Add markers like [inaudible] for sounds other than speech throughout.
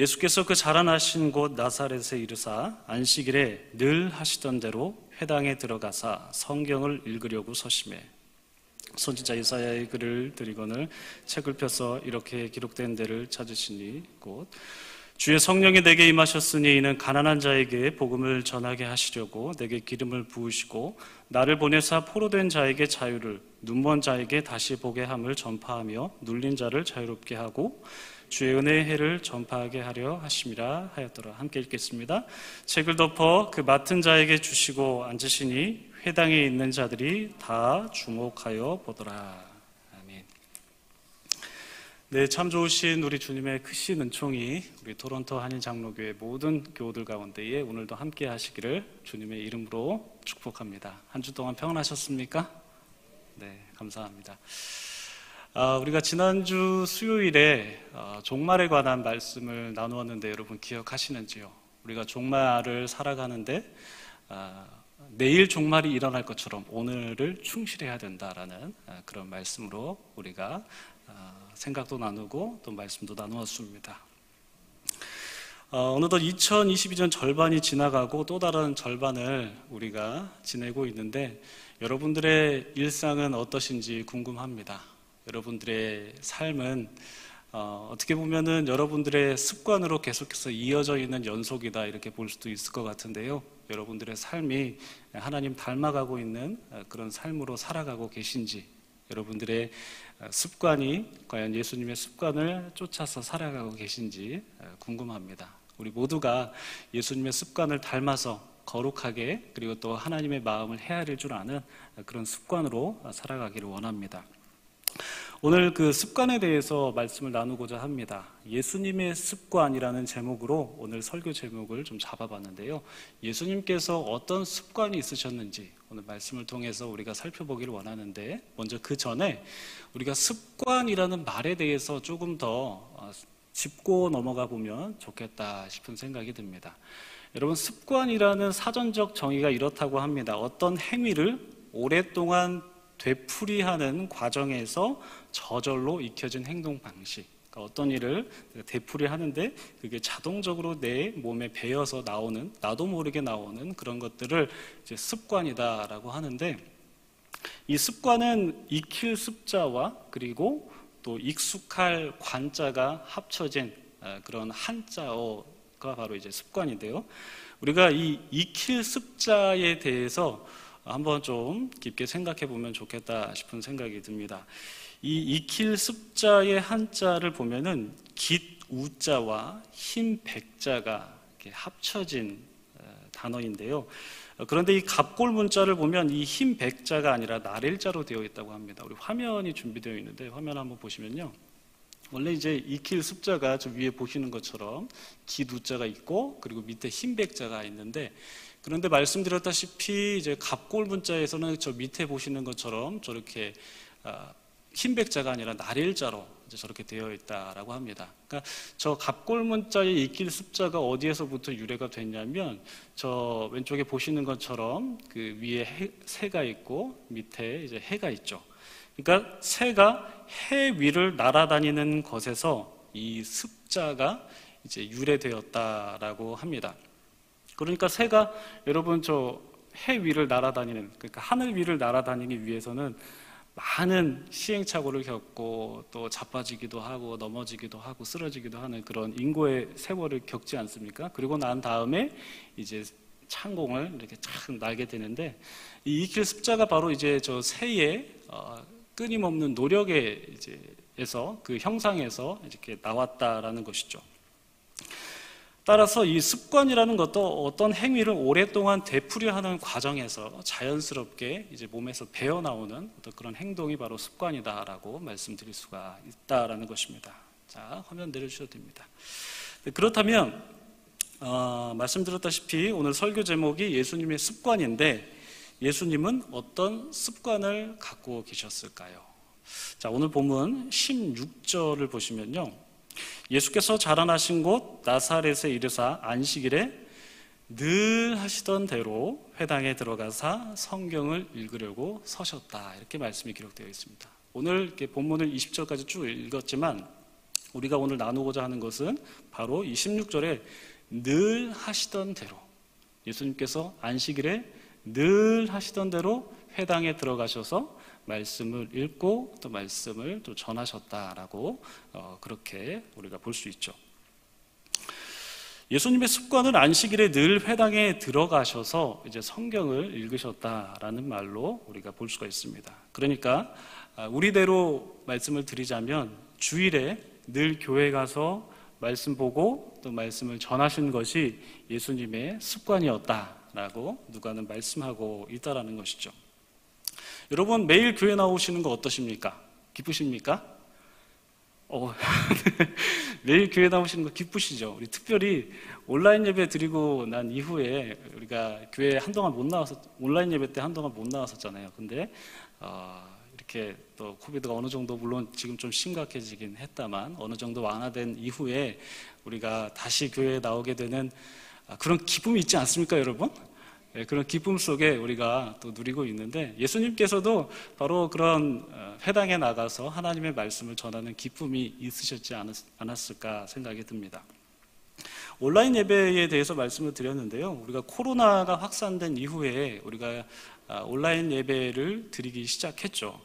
예수께서 그 자라나신 곳 나사렛에 이르사 안식일에 늘 하시던 대로 회당에 들어가사 성경을 읽으려고 서심해. 선지자 이사야의 글을 드리거늘 책을 펴서 이렇게 기록된 데를 찾으시니 곧 주의 성령이 내게 임하셨으니 이는 가난한 자에게 복음을 전하게 하시려고 내게 기름을 부으시고 나를 보내사 포로된 자에게 자유를 눈먼 자에게 다시 보게 함을 전파하며 눌린 자를 자유롭게 하고 주의 은혜의 해를 전파하게 하려 하심이라 하였더라. 함께 읽겠습니다. 책을 덮어 그 맡은 자에게 주시고 앉으시니 회당에 있는 자들이 다 주목하여 보더라. 아멘. 네, 참 좋으신 우리 주님의 크신 은총이 우리 토론토 한인 장로교회 모든 교우들 가운데에 오늘도 함께 하시기를 주님의 이름으로 축복합니다. 한 주 동안 평안하셨습니까? 네, 감사합니다. 아, 우리가 지난주 수요일에 어, 종말에 관한 말씀을 나누었는데 여러분 기억하시는지요? 우리가 종말을 살아가는데 아, 내일 종말이 일어날 것처럼 오늘을 충실해야 된다라는 아, 그런 말씀으로 우리가 아, 생각도 나누고 또 말씀도 나누었습니다. 어, 어느덧 2022년 절반이 지나가고 또 다른 절반을 우리가 지내고 있는데 여러분들의 일상은 어떠신지 궁금합니다. 여러분들의 삶은 어, 떻게 보면은 여러분들의 습관으로 계속해서 이어져 있는 연속이다 이렇게 볼 수도 있을 것 같은데요. 여러분들의 삶이 하나님 닮아가고 있는 그런 삶으로 살아가고 계신지 여러분들의 습관이 과연 예수님의 습관을 쫓아서 살아가고 계신지 궁금합니다. 우리 모두가 예수님의 습관을 닮아서 거룩하게 그리고 또 하나님의 마음을 헤아릴 줄 아는 그런 습관으로 살아가기를 원합니다. 오늘 그 습관에 대해서 말씀을 나누고자 합니다. 예수님의 습관이라는 제목으로 오늘 설교 제목을 좀 잡아봤는데요. 예수님께서 어떤 습관이 있으셨는지 오늘 말씀을 통해서 우리가 살펴보기를 원하는데 먼저 그 전에 우리가 습관이라는 말에 대해서 조금 더 어, 짚고 넘어가 보면 좋겠다 싶은 생각이 듭니다. 여러분 습관이라는 사전적 정의가 이렇다고 합니다. 어떤 행위를 오랫동안 되풀이하는 과정에서 저절로 익혀진 행동 방식. 그러니까 어떤 일을 되풀이하는데 그게 자동적으로 내 몸에 배어서 나오는 나도 모르게 나오는 그런 것들을 이제 습관이다라고 하는데 이 습관은 익힐 습자와 그리고 또 익숙할 관자가 합쳐진 아, 그런 한자어가 바로 이제 습관인데요. 우리가 이 익힐 습자에 대해서 한번 좀 깊게 생각해 보면 좋겠다 싶은 생각이 듭니다. 이 익힐 습자의 한자를 보면은 깃 우자와 흰 백자가 합쳐진 어, 단어인데요. 어, 그런데 이 갑골 문자를 보면 이 흰 백자가 아니라 나렐자로 되어 있다고 합니다. 우리 화면이 준비되어 있는데 화면 한번 보시면요. 원래 이제 익힐 습자가 저 위에 보시는 것처럼 깃 우자가 있고 그리고 밑에 흰 백자가 있는데 그런데 말씀드렸다시피 이제 갑골 문자에서는 저 밑에 보시는 것처럼 저렇게 아, 흰백자가 아니라 날일자로 저렇게 되어 있다라고 합니다. 그러니까 저 갑골 문자의 익힐 숫자가 어디에서부터 유래가 됐냐면 저 왼쪽에 보시는 것처럼 그 위에 해, 새가 있고 밑에 이제 해가 있죠. 그러니까 새가 해 위를 날아다니는 것에서 이 습자가 이제 유래되었다라고 합니다. 그러니까 새가 여러분 저 해 위를 날아다니는 그러니까 하늘 위를 날아다니기 위해서는 많은 시행착오를 겪고 또 자빠지기도 하고 넘어지기도 하고 쓰러지기도 하는 그런 인고의 세월을 겪지 않습니까? 그리고 난 다음에 이제 창공을 이렇게 착 날게 되는데 이 익힐 습자가 바로 이제 저 새의 어, 끊임없는 노력에 이제 에서 그 형상에서 이렇게 나왔다라는 것이죠. 따라서 이 습관이라는 것도 어떤 행위를 오랫동안 되풀이하는 과정에서 자연스럽게 이제 몸에서 배어 나오는 어떤 그런 행동이 바로 습관이다라고 말씀드릴 수가 있다라는 것입니다. 자, 화면 내려주셔도 됩니다. 네, 그렇다면 어, 말씀드렸다시피 오늘 설교 제목이 예수님의 습관인데 예수님은 어떤 습관을 갖고 계셨을까요? 자, 오늘 본문 16절을 보시면요. 예수께서 자라나신 곳 나사렛에 이르사 안식일에 늘 하시던 대로 회당에 들어가사 성경을 읽으려고 서셨다. 이렇게 말씀이 기록되어 있습니다. 오늘 이렇게 본문을 20절까지 쭉 읽었지만 우리가 오늘 나누고자 하는 것은 바로 이 16절에 늘 하시던 대로 예수님께서 안식일에 늘 하시던 대로 회당에 들어가셔서 말씀을 읽고 또 말씀을 또 전하셨다라고 어, 그렇게 우리가 볼 수 있죠. 예수님의 습관은 안식일에 늘 회당에 들어가셔서 이제 성경을 읽으셨다라는 말로 우리가 볼 수가 있습니다. 그러니까 아, 우리대로 말씀을 드리자면 주일에 늘 교회 가서 말씀 보고 또 말씀을 전하신 것이 예수님의 습관이었다라고 누가는 말씀하고 있다라는 것이죠. 여러분 매일 교회 나오시는 거 어떠십니까? 기쁘십니까? 어, [laughs] 매일 교회 나오시는 거 기쁘시죠? 우리 특별히 온라인 예배 드리고 난 이후에 우리가 교회 한동안 못 나와서 온라인 예배 때 한동안 못 나왔었잖아요. 근데 어, 이렇게 또 코비드가 어느 정도 물론 지금 좀 심각해지긴 했다만 어느 정도 완화된 이후에 우리가 다시 교회에 나오게 되는 아, 그런 기쁨이 있지 않습니까, 여러분? 예, 그런 기쁨 속에 우리가 또 누리고 있는데 예수님께서도 바로 그런 어, 회당에 나가서 하나님의 말씀을 전하는 기쁨이 있으셨지 않았을까 생각이 듭니다. 온라인 예배에 대해서 말씀을 드렸는데요. 우리가 코로나가 확산된 이후에 우리가 아, 온라인 예배를 드리기 시작했죠.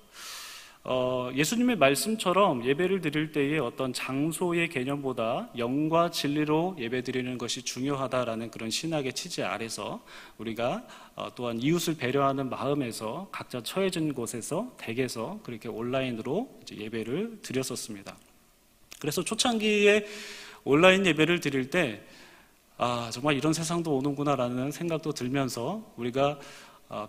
어, 예수님의 말씀처럼 예배를 드릴 때에 어떤 장소의 개념보다 영과 진리로 예배 드리는 것이 중요하다라는 그런 신학의 취지 아래서 우리가 어, 또한 이웃을 배려하는 마음에서 각자 처해진 곳에서 댁에서 그렇게 온라인으로 예배를 드렸었습니다. 그래서 초창기에 온라인 예배를 드릴 때 아, 정말 이런 세상도 오는구나라는 생각도 들면서 우리가 어,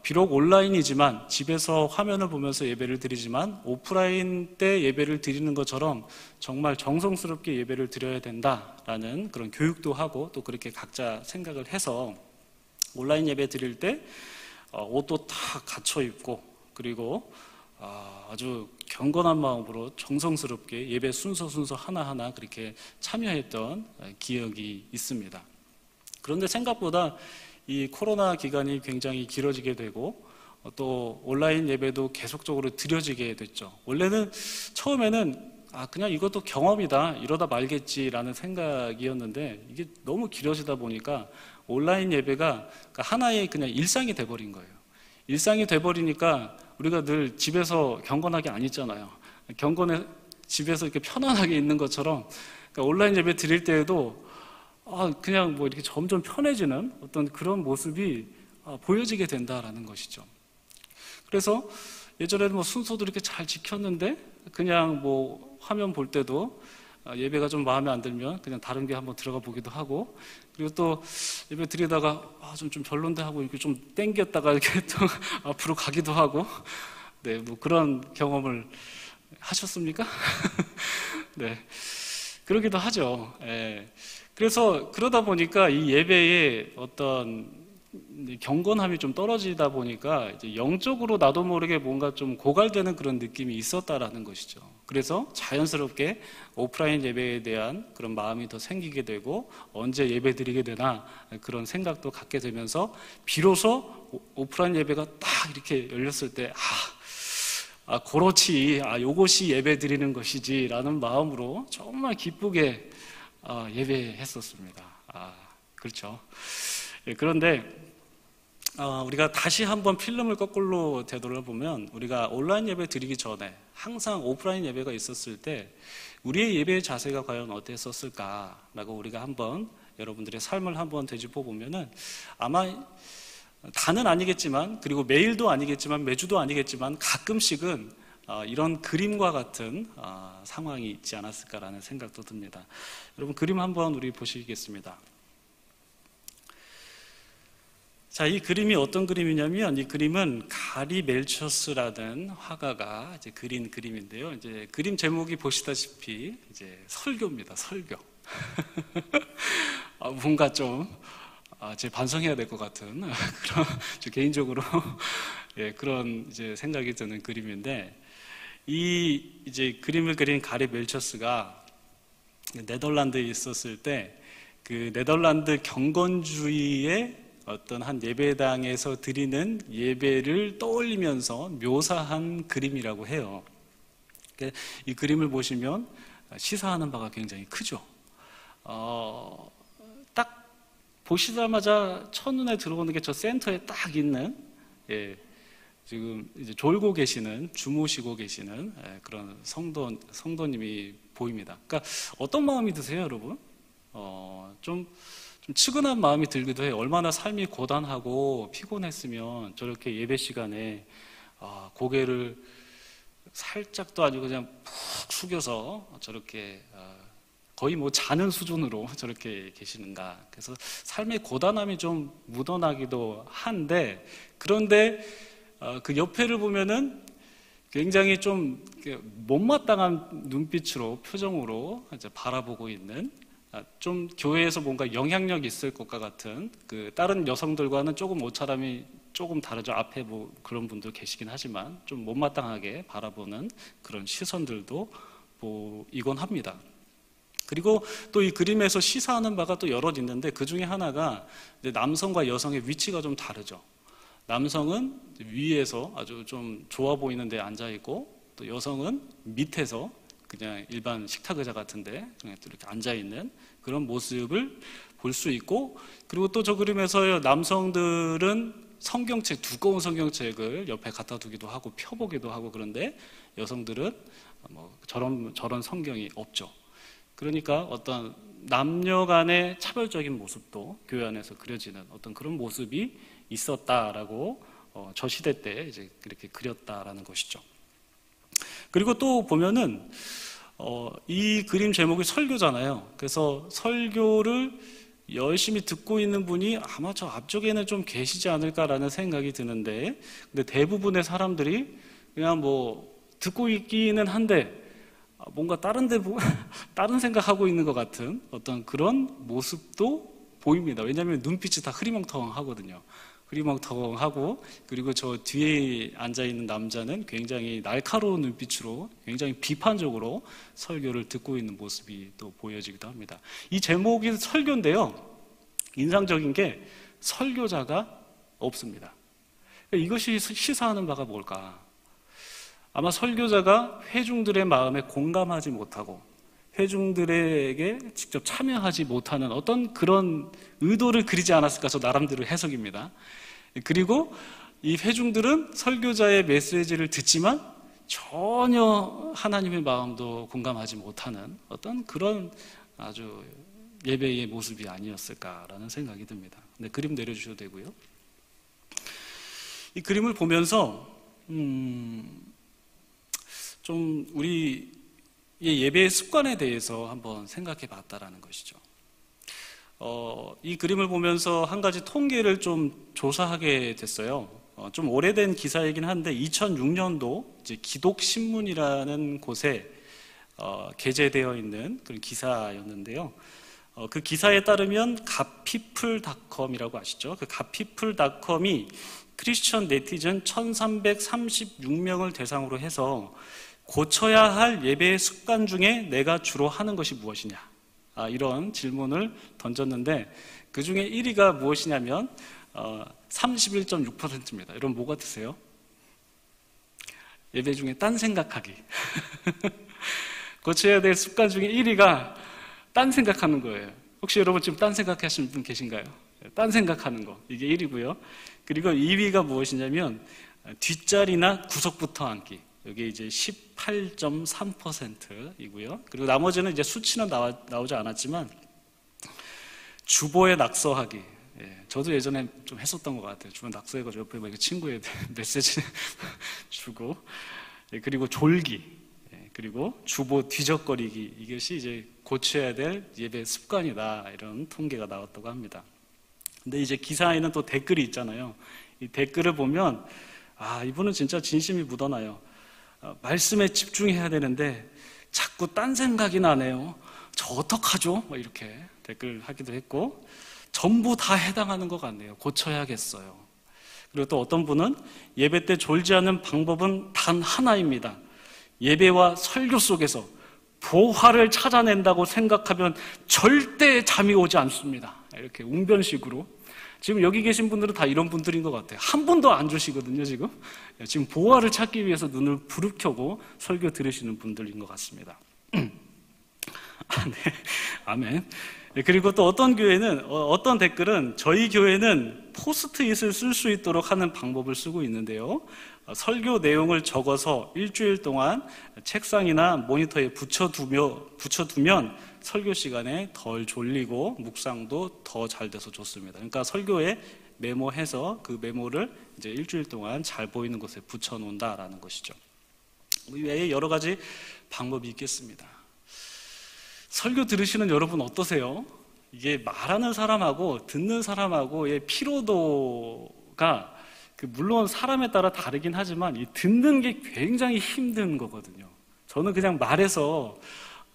비록 온라인이지만 집에서 화면을 보면서 예배를 드리지만 오프라인 때 예배를 드리는 것처럼 정말 정성스럽게 예배를 드려야 된다라는 그런 교육도 하고 또 그렇게 각자 생각을 해서 온라인 예배 드릴 때 어, 옷도 다 갖춰 입고 그리고 어, 아주 경건한 마음으로 정성스럽게 예배 순서 순서 하나하나 그렇게 참여했던 기억이 있습니다. 그런데 생각보다 이 코로나 기간이 굉장히 길어지게 되고 어, 또 온라인 예배도 계속적으로 드려지게 됐죠. 원래는 처음에는 아 그냥 이것도 경험이다 이러다 말겠지라는 생각이었는데 이게 너무 길어지다 보니까 온라인 예배가 그러니까 하나의 그냥 일상이 돼버린 거예요. 일상이 돼버리니까 우리가 늘 집에서 경건하게 안 있잖아요. 경건에 집에서 이렇게 편안하게 있는 것처럼 그러니까 온라인 예배 드릴 때에도 아, 그냥 뭐 이렇게 점점 편해지는 어떤 그런 모습이 아, 보여지게 된다라는 것이죠. 그래서 예전에는 뭐 순서도 이렇게 잘 지켰는데 그냥 뭐 화면 볼 때도 아, 예배가 좀 마음에 안 들면 그냥 다른 게 한번 들어가 보기도 하고 그리고 또 예배 드리다가 아, 좀, 좀 별론데 하고 이렇게 좀 땡겼다가 이렇게 [laughs] 또 앞으로 가기도 하고 네, 뭐 그런 경험을 하셨습니까? [laughs] 네. 그러기도 하죠. 예. 그래서 그러다 보니까 이 예배의 어떤 경건함이 좀 떨어지다 보니까 영적으로 나도 모르게 뭔가 좀 고갈되는 그런 느낌이 있었다라는 것이죠. 그래서 자연스럽게 오프라인 예배에 대한 그런 마음이 더 생기게 되고 언제 예배 드리게 되나 그런 생각도 갖게 되면서 비로소 오프라인 예배가 딱 이렇게 열렸을 때 아, 아 그렇지, 아 요것이 예배 드리는 것이지라는 마음으로 정말 기쁘게 어, 예배했었습니다. 아, 그렇죠. 예, 그런데 어, 우리가 다시 한번 필름을 거꾸로 되돌아보면 우리가 온라인 예배 드리기 전에 항상 오프라인 예배가 있었을 때 우리의 예배의 자세가 과연 어땠었을까라고 우리가 한번 여러분들의 삶을 한번 되짚어 보면은 아마 다는 아니겠지만 그리고 매일도 아니겠지만 매주도 아니겠지만 가끔씩은 어, 이런 그림과 같은 어, 상황이 있지 않았을까라는 생각도 듭니다. 여러분 그림 한번 우리 보시겠습니다. 자, 이 그림이 어떤 그림이냐면 이 그림은 가리 멜처스라는 화가가 이제 그린 그림인데요. 이제 그림 제목이 보시다시피 이제 설교입니다. 설교. 아, [laughs] 뭔가 좀 아, 제 반성해야 될 것 같은 [laughs] 그런 개인적으로 [laughs] 예, 그런 이제 생각이 드는 그림인데 이 이제 그림을 그린 가리 멜처스가 네덜란드에 있었을 때 그 네덜란드 경건주의의 어떤 한 예배당에서 드리는 예배를 떠올리면서 묘사한 그림이라고 해요. 이 그림을 보시면 시사하는 바가 굉장히 크죠. 어, 딱 보시자마자 첫눈에 들어오는 게 저 센터에 딱 있는 예, 지금 이제 졸고 계시는 주무시고 계시는 예, 그런 성도 성도님이 보입니다. 그러니까 어떤 마음이 드세요, 여러분? 어, 좀, 좀 측은한 마음이 들기도 해요. 얼마나 삶이 고단하고 피곤했으면 저렇게 예배 시간에 아, 고개를 살짝도 아니고 그냥 푹 숙여서 저렇게 어, 거의 뭐 자는 수준으로 [laughs] 저렇게 계시는가. 그래서 삶의 고단함이 좀 묻어나기도 한데 그런데 어, 그 옆에를 보면은 굉장히 좀 못마땅한 눈빛으로 표정으로 바라보고 있는 아, 좀 교회에서 뭔가 영향력 있을 것과 같은 그 다른 여성들과는 조금 옷차림이 조금 다르죠. 앞에 뭐 그런 분들 계시긴 하지만 좀 못마땅하게 바라보는 그런 시선들도 보이곤 합니다. 그리고 또 이 그림에서 시사하는 바가 또 여럿 있는데 그 중에 하나가 남성과 여성의 위치가 좀 다르죠. 남성은 위에서 아주 좀 좋아 보이는 데 앉아 있고 또 여성은 밑에서 그냥 일반 식탁 의자 같은데 이렇게 앉아 있는 그런 모습을 볼 수 있고 그리고 또 저 그림에서 남성들은 성경책 두꺼운 성경책을 옆에 갖다 두기도 하고 펴보기도 하고 그런데 여성들은 뭐 저런 저런 성경이 없죠. 그러니까 어떤 남녀 간의 차별적인 모습도 교회 안에서 그려지는 어떤 그런 모습이 있었다라고 어, 저 시대 때 이제 그렇게 그렸다라는 것이죠. 그리고 또 보면은 어, 이 그림 제목이 설교잖아요. 그래서 설교를 열심히 듣고 있는 분이 아마 저 앞쪽에는 좀 계시지 않을까라는 생각이 드는데, 근데 대부분의 사람들이 그냥 뭐 듣고 있기는 한데 뭔가 다른 데 [laughs] 다른 생각하고 있는 것 같은 어떤 그런 모습도 보입니다. 왜냐하면 눈빛이 다 흐리멍텅하거든요. 흐리멍텅하고 그리고 저 뒤에 앉아 있는 남자는 굉장히 날카로운 눈빛으로 굉장히 비판적으로 설교를 듣고 있는 모습이 또 보여지기도 합니다. 이 제목이 설교인데요. 인상적인 게 설교자가 없습니다. 이것이 시사하는 바가 뭘까? 아마 설교자가 회중들의 마음에 공감하지 못하고 회중들에게 직접 참여하지 못하는 어떤 그런 의도를 그리지 않았을까 저 나름대로 해석입니다. 그리고 이 회중들은 설교자의 메시지를 듣지만 전혀 하나님의 마음도 공감하지 못하는 어떤 그런 아주 예배의 모습이 아니었을까라는 생각이 듭니다. 네, 그림 내려주셔도 되고요. 이 그림을 보면서 음, 좀 우리 예배의 습관에 대해서 한번 생각해 봤다라는 것이죠. 어, 이 그림을 보면서 한 가지 통계를 좀 조사하게 됐어요. 어, 좀 오래된 기사이긴 한데 2006년도 기독신문이라는 곳에 어, 게재되어 있는 그런 기사였는데요. 어, 그 기사에 따르면 가피플닷컴이라고 아시죠? 그 가피플닷컴이 크리스천 네티즌 1336명을 대상으로 해서 고쳐야 할 예배의 습관 중에 내가 주로 하는 것이 무엇이냐? 아, 이런 질문을 던졌는데 그 중에 1위가 무엇이냐면 어, 31.6%입니다. 여러분 뭐 같으세요? 예배 중에 딴 생각하기. [laughs] 고쳐야 될 습관 중에 1위가 딴 생각하는 거예요. 혹시 여러분 지금 딴 생각하시는 분 계신가요? 딴 생각하는 거. 이게 1위고요. 그리고 2위가 무엇이냐면 뒷자리나 구석부터 앉기. 여기 이제 18.3%이고요. 그리고 나머지는 이제 수치는 나와, 나오지 않았지만 주보에 낙서하기. 예, 저도 예전에 좀 했었던 것 같아요. 주보 낙서해가지고 옆에 뭐 친구에 [laughs] 메시지 [laughs] 주고. 예, 그리고 졸기. 예, 그리고 주보 뒤적거리기. 이것이 이제 고쳐야 될 예배 습관이다. 이런 통계가 나왔다고 합니다. 근데 이제 기사에는 또 댓글이 있잖아요. 이 댓글을 보면 아, 이분은 진짜 진심이 묻어나요. 어, 말씀에 집중해야 되는데 자꾸 딴 생각이 나네요. 저 어떡하죠? 뭐 이렇게 댓글 하기도 했고 전부 다 해당하는 것 같네요. 고쳐야겠어요. 그리고 또 어떤 분은 예배 때 졸지 않는 방법은 단 하나입니다. 예배와 설교 속에서 보화를 찾아낸다고 생각하면 절대 잠이 오지 않습니다. 이렇게 웅변식으로 지금 여기 계신 분들은 다 이런 분들인 것 같아요. 한 분도 안 주시거든요, 지금. 지금 보화를 찾기 위해서 눈을 부릅켜고 설교 들으시는 분들인 것 같습니다. [clears throat] 아, 네. 아멘. 네, 그리고 또 어떤 교회는, 어, 떤 댓글은 저희 교회는 포스트잇을 쓸 수 있도록 하는 방법을 쓰고 있는데요. 어, 설교 내용을 적어서 일주일 동안 책상이나 모니터에 붙여두며, 붙여두면 설교 시간에 덜 졸리고 묵상도 더 잘 돼서 좋습니다. 그러니까 설교에 메모해서 그 메모를 이제 일주일 동안 잘 보이는 곳에 붙여놓는다라는 것이죠. 이 외에 여러 가지 방법이 있겠습니다. 설교 들으시는 여러분 어떠세요? 이게 말하는 사람하고 듣는 사람하고의 피로도가 그 물론 사람에 따라 다르긴 하지만 이 듣는 게 굉장히 힘든 거거든요. 저는 그냥 말해서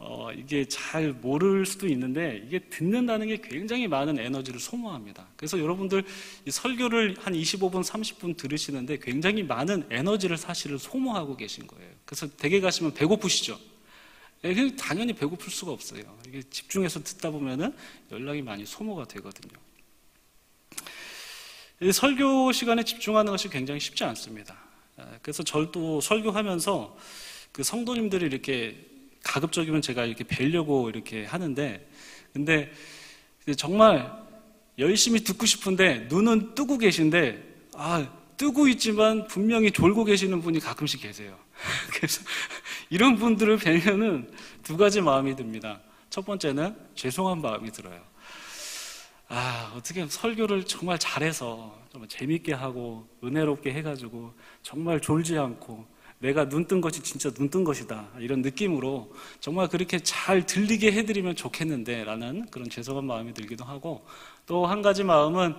어, 이게 잘 모를 수도 있는데 이게 듣는다는 게 굉장히 많은 에너지를 소모합니다. 그래서 여러분들 설교를 한 25분, 30분 들으시는데 굉장히 많은 에너지를 사실을 소모하고 계신 거예요. 그래서 댁에 가시면 배고프시죠? 예, 당연히 배고플 수가 없어요. 이게 집중해서 듣다 보면은 연락이 많이 소모가 되거든요. 설교 시간에 집중하는 것이 굉장히 쉽지 않습니다. 예, 그래서 절도 설교하면서 그 성도님들이 이렇게 가급적이면 제가 이렇게 뵈려고 이렇게 하는데, 근데 정말 열심히 듣고 싶은데 눈은 뜨고 계신데, 아, 뜨고 있지만 분명히 졸고 계시는 분이 가끔씩 계세요. [laughs] 그래서 이런 분들을 뵈면은 두 가지 마음이 듭니다. 첫 번째는 죄송한 마음이 들어요. 아, 어떻게 설교를 정말 잘해서 정말 재밌게 하고 은혜롭게 해가지고 정말 졸지 않고 내가 눈 뜬 것이 진짜 눈 뜬 것이다. 이런 느낌으로 정말 그렇게 잘 들리게 해드리면 좋겠는데 라는 그런 죄송한 마음이 들기도 하고 또 한 가지 마음은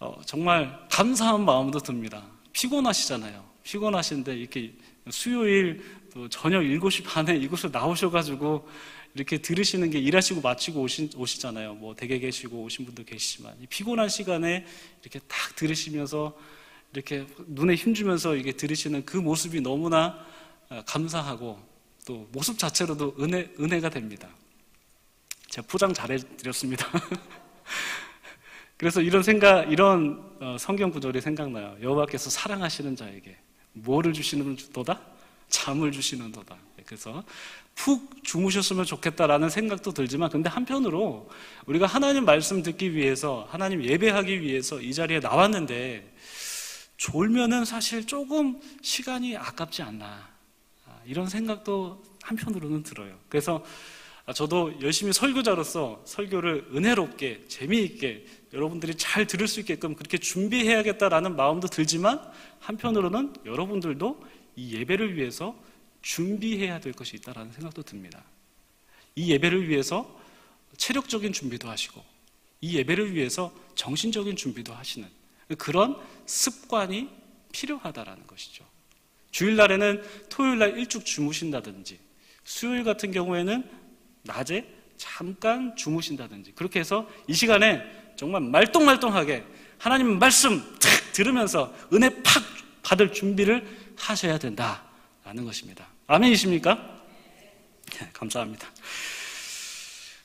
어, 정말 감사한 마음도 듭니다. 피곤하시잖아요. 피곤하신데 이렇게 수요일 또 저녁 7시 반에 이곳에 나오셔가지고 이렇게 들으시는 게 일하시고 마치고 오시, 오시잖아요. 뭐 댁에 계시고 오신 분도 계시지만 피곤한 시간에 이렇게 딱 들으시면서 이렇게 눈에 힘주면서 이게 들으시는 그 모습이 너무나 어, 감사하고 또 모습 자체로도 은혜, 은혜가 됩니다. 제가 포장 잘 해드렸습니다. [laughs] 그래서 이런 생각, 이런 어, 성경 구절이 생각나요. 여호와께서 사랑하시는 자에게 뭐를 주시는 도다? 잠을 주시는 도다. 그래서 푹 주무셨으면 좋겠다라는 생각도 들지만 근데 한편으로 우리가 하나님 말씀 듣기 위해서 하나님 예배하기 위해서 이 자리에 나왔는데 졸면은 사실 조금 시간이 아깝지 않나 아, 이런 생각도 한편으로는 들어요. 그래서 저도 열심히 설교자로서 설교를 은혜롭게 재미있게 여러분들이 잘 들을 수 있게끔 그렇게 준비해야겠다라는 마음도 들지만 한편으로는 여러분들도 이 예배를 위해서 준비해야 될 것이 있다라는 생각도 듭니다. 이 예배를 위해서 체력적인 준비도 하시고 이 예배를 위해서 정신적인 준비도 하시는 그런 습관이 필요하다라는 것이죠. 주일날에는 토요일날 일찍 주무신다든지 수요일 같은 경우에는 낮에 잠깐 주무신다든지 그렇게 해서 이 시간에 정말 말똥말똥하게 하나님 말씀 탁 들으면서 은혜 팍 받을 준비를 하셔야 된다 라는 것입니다. 아멘이십니까? 네, 감사합니다.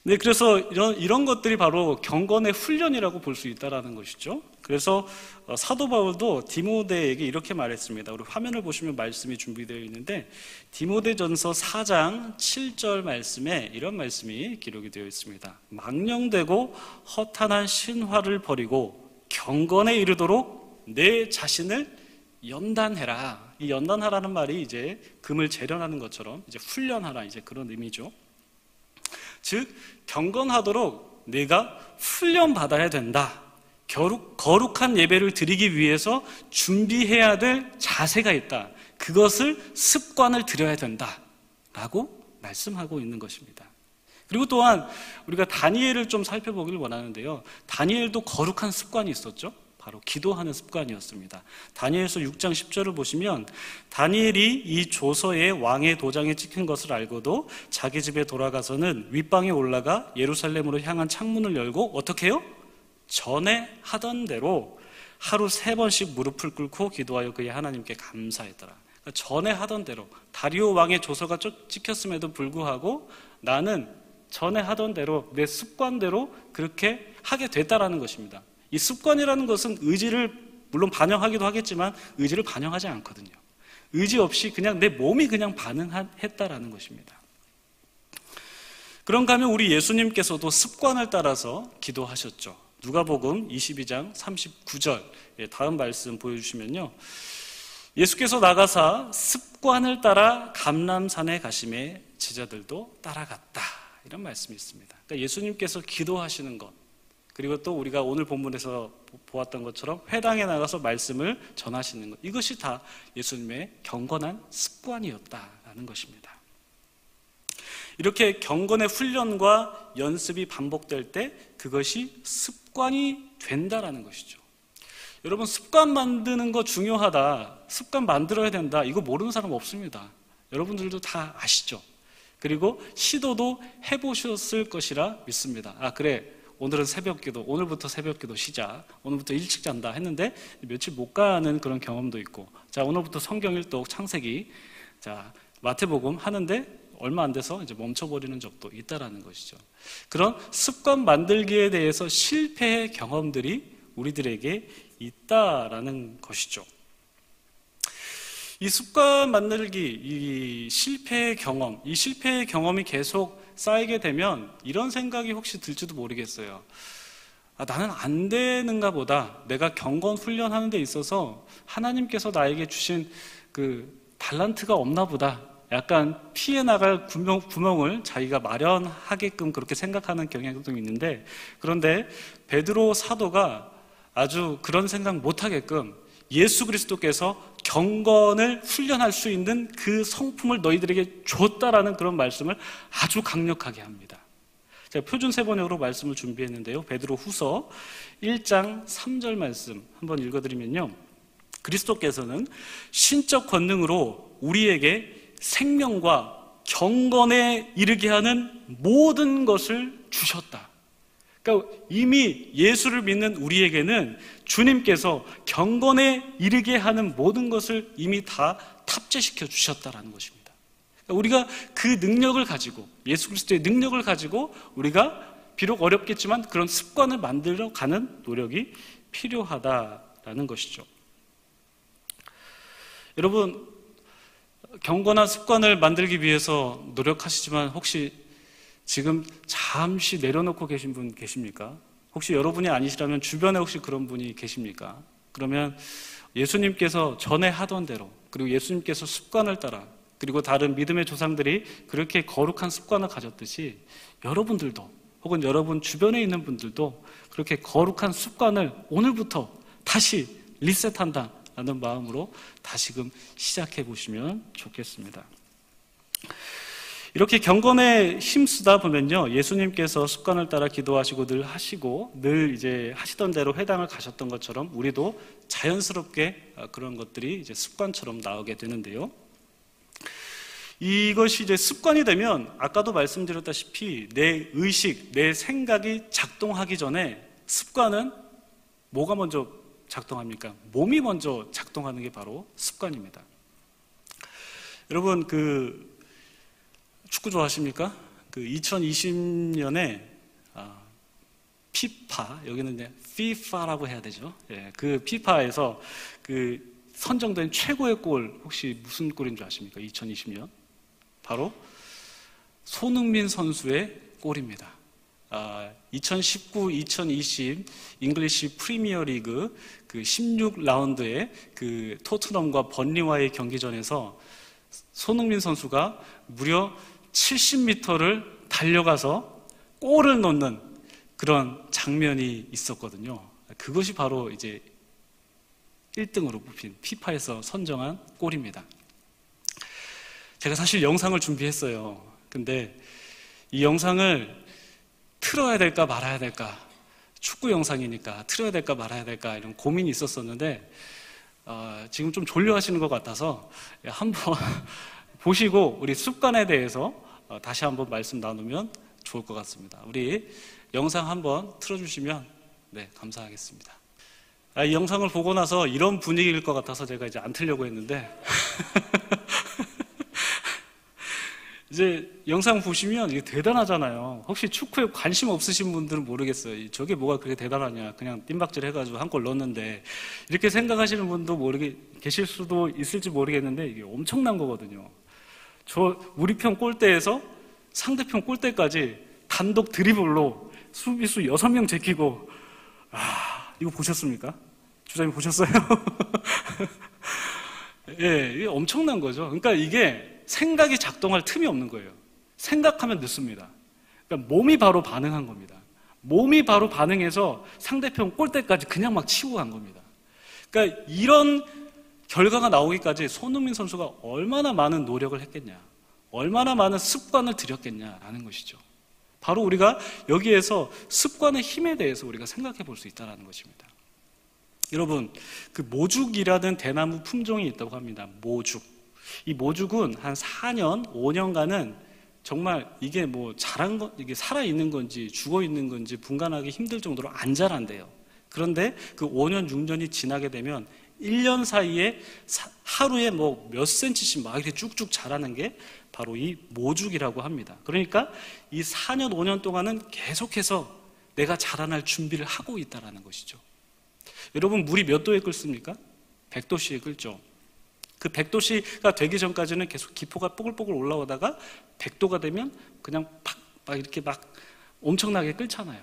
네, 그래서 이런, 이런 것들이 바로 경건의 훈련이라고 볼 수 있다는 것이죠. 그래서 어, 사도 바울도 디모데에게 이렇게 말했습니다. 우리 화면을 보시면 말씀이 준비되어 있는데, 디모데전서 4장 7절 말씀에 이런 말씀이 기록이 되어 있습니다. 망령되고 허탄한 신화를 버리고 경건에 이르도록 내 자신을 연단해라. 이 연단하라는 말이 이제 금을 재련하는 것처럼 이제 훈련하라 이제 그런 의미죠. 즉 경건하도록 내가 훈련 받아야 된다. 거룩, 거룩한 예배를 드리기 위해서 준비해야 될 자세가 있다. 그것을 습관을 들여야 된다. 라고 말씀하고 있는 것입니다. 그리고 또한 우리가 다니엘을 좀 살펴보기를 원하는데요. 다니엘도 거룩한 습관이 있었죠. 바로 기도하는 습관이었습니다. 다니엘서 6장 10절을 보시면 다니엘이 이 조서에 왕의 도장에 찍힌 것을 알고도 자기 집에 돌아가서는 윗방에 올라가 예루살렘으로 향한 창문을 열고 어떻게 해요? 전에 하던 대로 하루 세 번씩 무릎을 꿇고 기도하여 그의 하나님께 감사했더라. 그러니까 전에 하던 대로 다리오 왕의 조서가 찍혔음에도 불구하고 나는 전에 하던 대로 내 습관대로 그렇게 하게 됐다라는 것입니다. 이 습관이라는 것은 의지를 물론 반영하기도 하겠지만 의지를 반영하지 않거든요. 의지 없이 그냥 내 몸이 그냥 반응했다라는 것입니다. 그런가 하면 우리 예수님께서도 습관을 따라서 기도하셨죠. 누가복음 22장 39절 예, 다음 말씀 보여주시면요. 예수께서 나가사 습관을 따라 감람산에 가심에 제자들도 따라갔다. 이런 말씀이 있습니다. 그러니까 예수님께서 기도하시는 것, 그리고 또 우리가 오늘 본문에서 보았던 것처럼 회당에 나가서 말씀을 전하시는 것, 이것이 다 예수님의 경건한 습관이었다라는 것입니다. 이렇게 경건의 훈련과 연습이 반복될 때 그것이 습관이 된다라는 것이죠. 여러분 습관 만드는 거 중요하다. 습관 만들어야 된다. 이거 모르는 사람 없습니다. 여러분들도 다 아시죠? 그리고 시도도 해보셨을 것이라 믿습니다. 아, 그래. 오늘은 새벽 기도, 오늘부터 새벽 기도 시작. 오늘부터 일찍 잔다 했는데 며칠 못 가는 그런 경험도 있고. 자, 오늘부터 성경 일독 창세기. 자, 마태복음 하는데 얼마 안 돼서 이제 멈춰버리는 적도 있다라는 것이죠. 그런 습관 만들기에 대해서 실패의 경험들이 우리들에게 있다라는 것이죠. 이 습관 만들기, 이 실패의 경험, 이 실패의 경험이 계속 쌓이게 되면 이런 생각이 혹시 들지도 모르겠어요. 아, 나는 안 되는가 보다. 내가 경건 훈련하는 데 있어서 하나님께서 나에게 주신 그 달란트가 없나 보다. 약간 피해 나갈 구멍, 구멍을 자기가 마련하게끔 그렇게 생각하는 경향도 있는데 그런데 베드로 사도가 아주 그런 생각 못 하게끔 예수 그리스도께서 경건을 훈련할 수 있는 그 성품을 너희들에게 줬다라는 그런 말씀을 아주 강력하게 합니다. 제가 표준 세번역으로 말씀을 준비했는데요. 베드로 후서 1장 3절 말씀 한번 읽어드리면요. 그리스도께서는 신적 권능으로 우리에게 생명과 경건에 이르게 하는 모든 것을 주셨다. 그러니까 이미 예수를 믿는 우리에게는 주님께서 경건에 이르게 하는 모든 것을 이미 다 탑재시켜 주셨다라는 것입니다. 그러니까 우리가 그 능력을 가지고 예수 그리스도의 능력을 가지고 우리가 비록 어렵겠지만 그런 습관을 만들어 가는 노력이 필요하다라는 것이죠. 여러분 경건한 습관을 만들기 위해서 노력하시지만 혹시 지금 잠시 내려놓고 계신 분 계십니까? 혹시 여러분이 아니시라면 주변에 혹시 그런 분이 계십니까? 그러면 예수님께서 전에 하던 대로 그리고 예수님께서 습관을 따라 그리고 다른 믿음의 조상들이 그렇게 거룩한 습관을 가졌듯이 여러분들도 혹은 여러분 주변에 있는 분들도 그렇게 거룩한 습관을 오늘부터 다시 리셋한다 라는 마음으로 다시금 시작해 보시면 좋겠습니다. 이렇게 경건에 힘쓰다 보면요. 예수님께서 습관을 따라 기도하시고 늘 하시고 늘 이제 하시던 대로 회당을 가셨던 것처럼 우리도 자연스럽게 그런 것들이 이제 습관처럼 나오게 되는데요. 이것이 이제 습관이 되면 아까도 말씀드렸다시피 내 의식, 내 생각이 작동하기 전에 습관은 뭐가 먼저 작동합니까? 몸이 먼저 작동하는 게 바로 습관입니다. 여러분 그 축구 좋아하십니까? 그 2020년에 아, 피파 여기는 이제 FIFA라고 해야 되죠. 예, 그 피파에서 그 선정된 최고의 골 혹시 무슨 골인 줄 아십니까? 2020년 바로 손흥민 선수의 골입니다. 아, 2019-2020 잉글리시 프리미어 리그 그 16라운드에 그 토트넘과 번리와의 경기전에서 손흥민 선수가 무려 70m를 달려가서 골을 넣는 그런 장면이 있었거든요. 그것이 바로 이제 1등으로 뽑힌 피파에서 선정한 골입니다. 제가 사실 영상을 준비했어요. 근데 이 영상을 틀어야 될까 말아야 될까 축구 영상이니까 틀어야 될까 말아야 될까 이런 고민이 있었었는데 어, 지금 좀 졸려하시는 것 같아서 한번 [laughs] 보시고 우리 습관에 대해서 어, 다시 한번 말씀 나누면 좋을 것 같습니다. 우리 영상 한번 틀어주시면 네 감사하겠습니다. 아, 이 영상을 보고 나서 이런 분위기일 것 같아서 제가 이제 안 틀려고 했는데 [laughs] 이제 영상 보시면 이게 대단하잖아요. 혹시 축구에 관심 없으신 분들은 모르겠어요. 저게 뭐가 그렇게 대단하냐. 그냥 뜀박질 해가지고 한 골 넣었는데 이렇게 생각하시는 분도 모르게 계실 수도 있을지 모르겠는데 이게 엄청난 거거든요. 저 우리 편 골대에서 상대편 골대까지 단독 드리블로 수비수 6명 제끼고 아, 이거 보셨습니까? 주장님 보셨어요? [laughs] 예, 이게 엄청난 거죠. 그러니까 이게 생각이 작동할 틈이 없는 거예요. 생각하면 늦습니다. 그러니까 몸이 바로 반응한 겁니다. 몸이 바로 반응해서 상대편 골대까지 그냥 막 치고 간 겁니다. 그러니까 이런 결과가 나오기까지 손흥민 선수가 얼마나 많은 노력을 했겠냐, 얼마나 많은 습관을 들였겠냐라는 것이죠. 바로 우리가 여기에서 습관의 힘에 대해서 우리가 생각해 볼 수 있다는 것입니다. 여러분, 그 모죽이라는 대나무 품종이 있다고 합니다. 모죽. 이 모죽은 한 4년, 5년간은 정말 이게 뭐 자란 거, 이게 살아있는 건지 죽어 있는 건지 분간하기 힘들 정도로 안 자란대요. 그런데 그 5년, 6년이 지나게 되면 1년 사이에 하루에 뭐 몇 센치씩 막 이렇게 쭉쭉 자라는 게 바로 이 모죽이라고 합니다. 그러니까 이 4년, 5년 동안은 계속해서 내가 자라날 준비를 하고 있다는 것이죠. 여러분, 물이 몇 도에 끓습니까? 100도씨에 끓죠. 그 100도씨가 되기 전까지는 계속 기포가 뽀글뽀글 올라오다가 100도가 되면 그냥 팍, 막 이렇게 막 엄청나게 끓잖아요.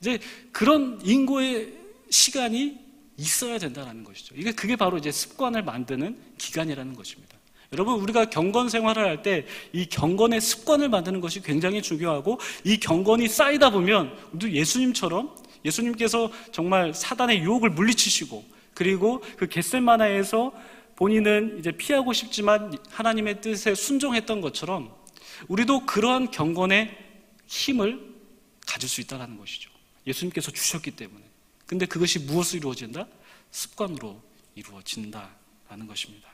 이제 그런 인고의 시간이 있어야 된다는 것이죠. 이게 그게 바로 이제 습관을 만드는 기간이라는 것입니다. 여러분, 우리가 경건 생활을 할 때 이 경건의 습관을 만드는 것이 굉장히 중요하고 이 경건이 쌓이다 보면 우리 예수님처럼 예수님께서 정말 사단의 유혹을 물리치시고 그리고 그 겟셀마나에서 본인은 이제 피하고 싶지만 하나님의 뜻에 순종했던 것처럼 우리도 그러한 경건의 힘을 가질 수 있다는 것이죠. 예수님께서 주셨기 때문에. 근데 그것이 무엇으로 이루어진다? 습관으로 이루어진다라는 것입니다.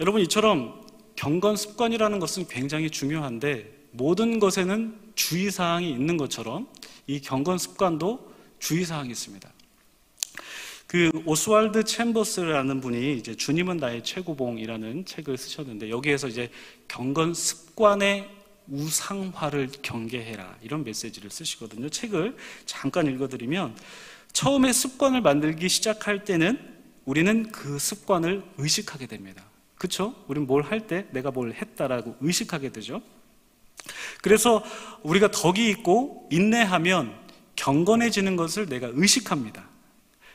여러분 이처럼 경건 습관이라는 것은 굉장히 중요한데 모든 것에는 주의사항이 있는 것처럼 이 경건 습관도 주의사항이 있습니다. 그 오스왈드 챔버스라는 분이 이제 주님은 나의 최고봉이라는 책을 쓰셨는데 여기에서 이제 경건 습관의 우상화를 경계해라 이런 메시지를 쓰시거든요. 책을 잠깐 읽어드리면 처음에 습관을 만들기 시작할 때는 우리는 그 습관을 의식하게 됩니다. 그렇죠? 우리는 뭘 할 때 내가 뭘 했다라고 의식하게 되죠. 그래서 우리가 덕이 있고 인내하면 경건해지는 것을 내가 의식합니다.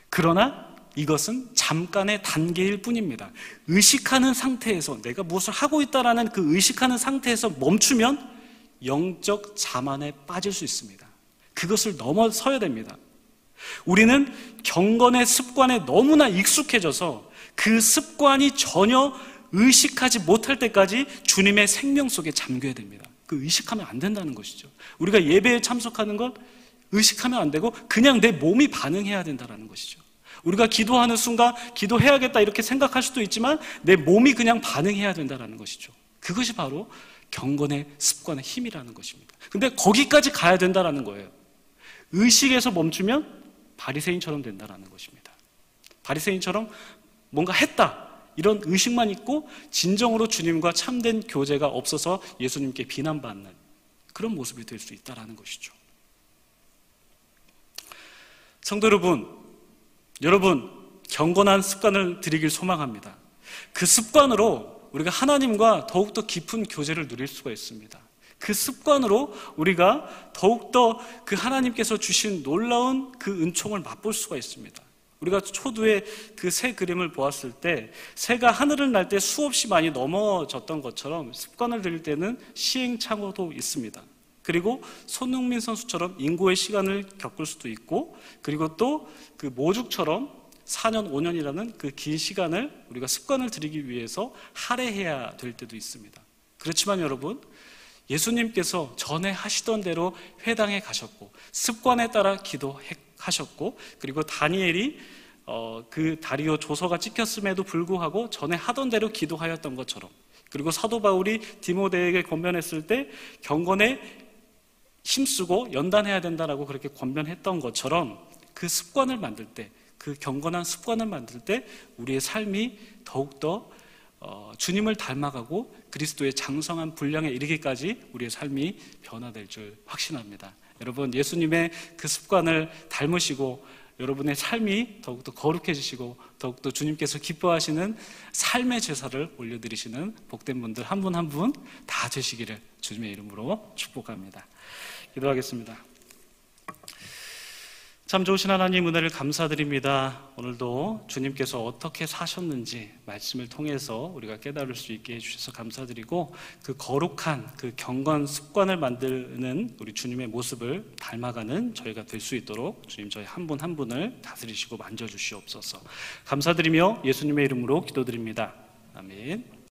그러나 이것은 잠깐의 단계일 뿐입니다. 의식하는 상태에서 내가 무엇을 하고 있다라는 그 의식하는 상태에서 멈추면 영적 자만에 빠질 수 있습니다. 그것을 넘어서야 됩니다. 우리는 경건의 습관에 너무나 익숙해져서 그 습관이 전혀 의식하지 못할 때까지 주님의 생명 속에 잠겨야 됩니다. 그 의식하면 안 된다는 것이죠. 우리가 예배에 참석하는 것 의식하면 안 되고 그냥 내 몸이 반응해야 된다는 것이죠. 우리가 기도하는 순간 기도해야겠다 이렇게 생각할 수도 있지만 내 몸이 그냥 반응해야 된다는 것이죠. 그것이 바로 경건의 습관의 힘이라는 것입니다. 근데 거기까지 가야 된다는 거예요. 의식에서 멈추면 바리새인처럼 된다는 것입니다. 바리새인처럼 뭔가 했다. 이런 의식만 있고 진정으로 주님과 참된 교제가 없어서 예수님께 비난받는 그런 모습이 될 수 있다는 것이죠. 성도 여러분, 여러분 경건한 습관을 들이길 소망합니다. 그 습관으로 우리가 하나님과 더욱더 깊은 교제를 누릴 수가 있습니다. 그 습관으로 우리가 더욱더 그 하나님께서 주신 놀라운 그 은총을 맛볼 수가 있습니다. 우리가 초두에 그 새 그림을 보았을 때 새가 하늘을 날 때 수없이 많이 넘어졌던 것처럼 습관을 들일 때는 시행착오도 있습니다. 그리고 손흥민 선수처럼 인고의 시간을 겪을 수도 있고 그리고 또 그 모죽처럼 4년, 5년이라는 그 긴 시간을 우리가 습관을 들이기 위해서 할애해야 될 때도 있습니다. 그렇지만 여러분, 예수님께서 전에 하시던 대로 회당에 가셨고 습관에 따라 기도하셨고 그리고 다니엘이 어, 그 다리오 조서가 찍혔음에도 불구하고 전에 하던 대로 기도하였던 것처럼 그리고 사도 바울이 디모데에게 권면했을 때 경건에 힘쓰고 연단해야 된다라고 그렇게 권면했던 것처럼 그 습관을 만들 때, 그 경건한 습관을 만들 때 우리의 삶이 더욱더 어, 주님을 닮아가고 그리스도의 장성한 분량에 이르기까지 우리의 삶이 변화될 줄 확신합니다. 여러분, 예수님의 그 습관을 닮으시고 여러분의 삶이 더욱더 거룩해지시고 더욱더 주님께서 기뻐하시는 삶의 제사를 올려드리시는 복된 분들 한 분 한 분 다 되시기를 주님의 이름으로 축복합니다. 기도하겠습니다. 참 좋으신 하나님 은혜를 감사드립니다. 오늘도 주님께서 어떻게 사셨는지 말씀을 통해서 우리가 깨달을 수 있게 해주셔서 감사드리고 그 거룩한 그 경건 습관을 만드는 우리 주님의 모습을 닮아가는 저희가 될 수 있도록 주님 저희 한 분한 분을 다스리시고 만져주시옵소서. 감사드리며 예수님의 이름으로 기도드립니다. 아멘.